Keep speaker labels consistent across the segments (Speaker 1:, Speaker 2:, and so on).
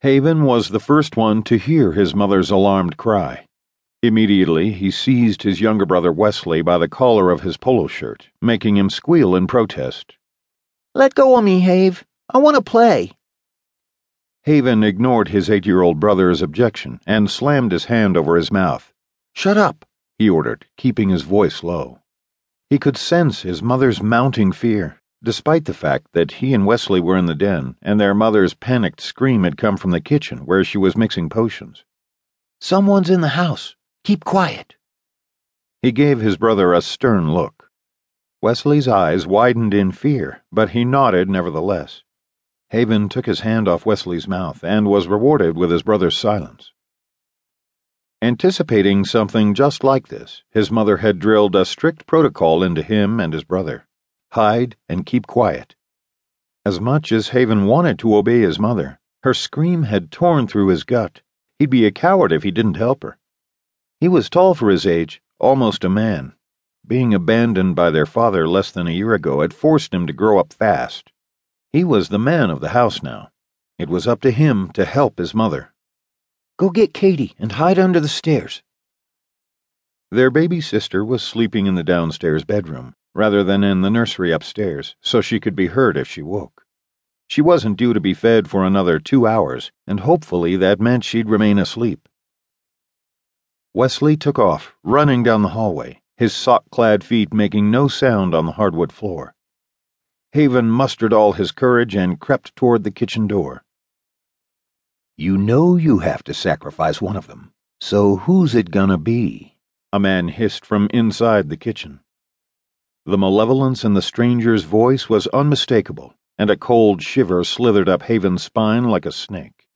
Speaker 1: Haven was the first one to hear his mother's alarmed cry. Immediately, he seized his younger brother Wesley by the collar of his polo shirt, making him squeal in protest.
Speaker 2: Let go of me, Have. I want to play.
Speaker 1: Haven ignored his eight year old brother's objection and slammed his hand over his mouth.
Speaker 2: Shut up,
Speaker 1: he ordered, keeping his voice low. He could sense his mother's mounting fear, despite the fact that he and Wesley were in the den and their mother's panicked scream had come from the kitchen where she was mixing potions.
Speaker 2: Someone's in the house. Keep quiet.
Speaker 1: He gave his brother a stern look. Wesley's eyes widened in fear, but he nodded nevertheless. Haven took his hand off Wesley's mouth and was rewarded with his brother's silence. Anticipating something just like this, his mother had drilled a strict protocol into him and his brother hide and keep quiet. As much as Haven wanted to obey his mother, her scream had torn through his gut. He'd be a coward if he didn't help her. He was tall for his age, almost a man. Being abandoned by their father less than a year ago had forced him to grow up fast. He was the man of the house now. It was up to him to help his mother.
Speaker 2: Go get Katie and hide under the stairs.
Speaker 1: Their baby sister was sleeping in the downstairs bedroom, rather than in the nursery upstairs, so she could be heard if she woke. She wasn't due to be fed for another two hours, and hopefully that meant she'd remain asleep. Wesley took off, running down the hallway, his sock clad feet making no sound on the hardwood floor. Haven mustered all his courage and crept toward the kitchen door.
Speaker 3: You know you have to sacrifice one of them, so who's it gonna be?
Speaker 1: A man hissed from inside the kitchen. The malevolence in the stranger's voice was unmistakable, and a cold shiver slithered up Haven's spine like a snake.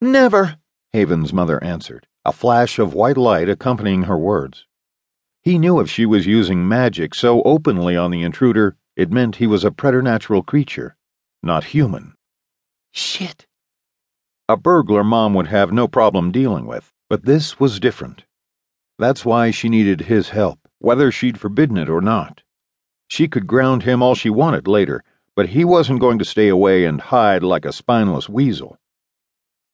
Speaker 2: Never,
Speaker 1: Haven's mother answered, a flash of white light accompanying her words. He knew if she was using magic so openly on the intruder, it meant he was a preternatural creature, not human.
Speaker 2: Shit.
Speaker 1: A burglar mom would have no problem dealing with, but this was different. That's why she needed his help, whether she'd forbidden it or not. She could ground him all she wanted later, but he wasn't going to stay away and hide like a spineless weasel.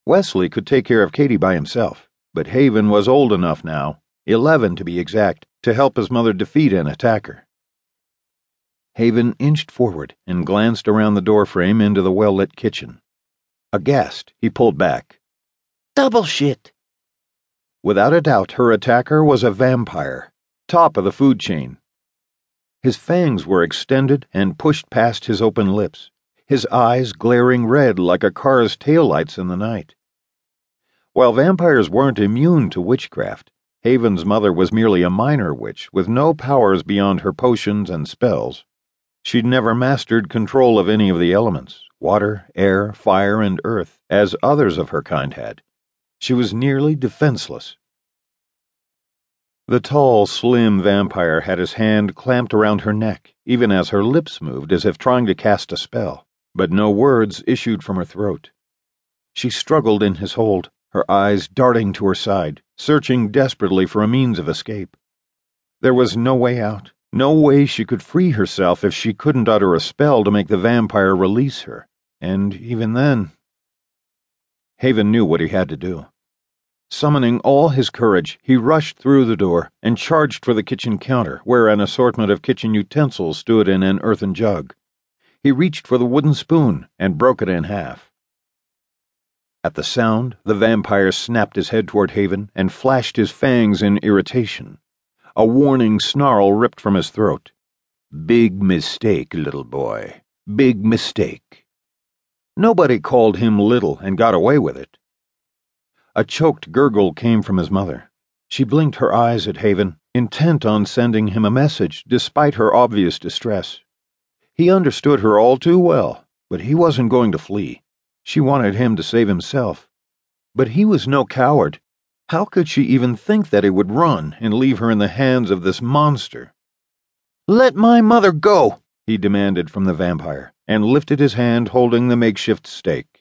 Speaker 1: Wesley could take care of Katie by himself, but Haven was old enough now, eleven to be exact, to help his mother defeat an attacker. Haven inched forward and glanced around the doorframe into the well lit kitchen. Aghast, he pulled back.
Speaker 2: Double shit.
Speaker 1: Without a doubt, her attacker was a vampire, top of the food chain. His fangs were extended and pushed past his open lips, his eyes glaring red like a car's taillights in the night. While vampires weren't immune to witchcraft, Haven's mother was merely a minor witch with no powers beyond her potions and spells. She'd never mastered control of any of the elements water, air, fire, and earth, as others of her kind had. She was nearly defenseless. The tall, slim vampire had his hand clamped around her neck, even as her lips moved as if trying to cast a spell, but no words issued from her throat. She struggled in his hold, her eyes darting to her side, searching desperately for a means of escape. There was no way out, no way she could free herself if she couldn't utter a spell to make the vampire release her. And even then. Haven knew what he had to do. Summoning all his courage, he rushed through the door and charged for the kitchen counter, where an assortment of kitchen utensils stood in an earthen jug. He reached for the wooden spoon and broke it in half. At the sound, the vampire snapped his head toward Haven and flashed his fangs in irritation. A warning snarl ripped from his throat.
Speaker 3: Big mistake, little boy. Big mistake.
Speaker 1: Nobody called him little and got away with it. A choked gurgle came from his mother. She blinked her eyes at Haven, intent on sending him a message despite her obvious distress. He understood her all too well, but he wasn't going to flee. She wanted him to save himself. But he was no coward. How could she even think that he would run and leave her in the hands of this monster?
Speaker 2: Let my mother go,
Speaker 1: he demanded from the vampire, and lifted his hand holding the makeshift stake.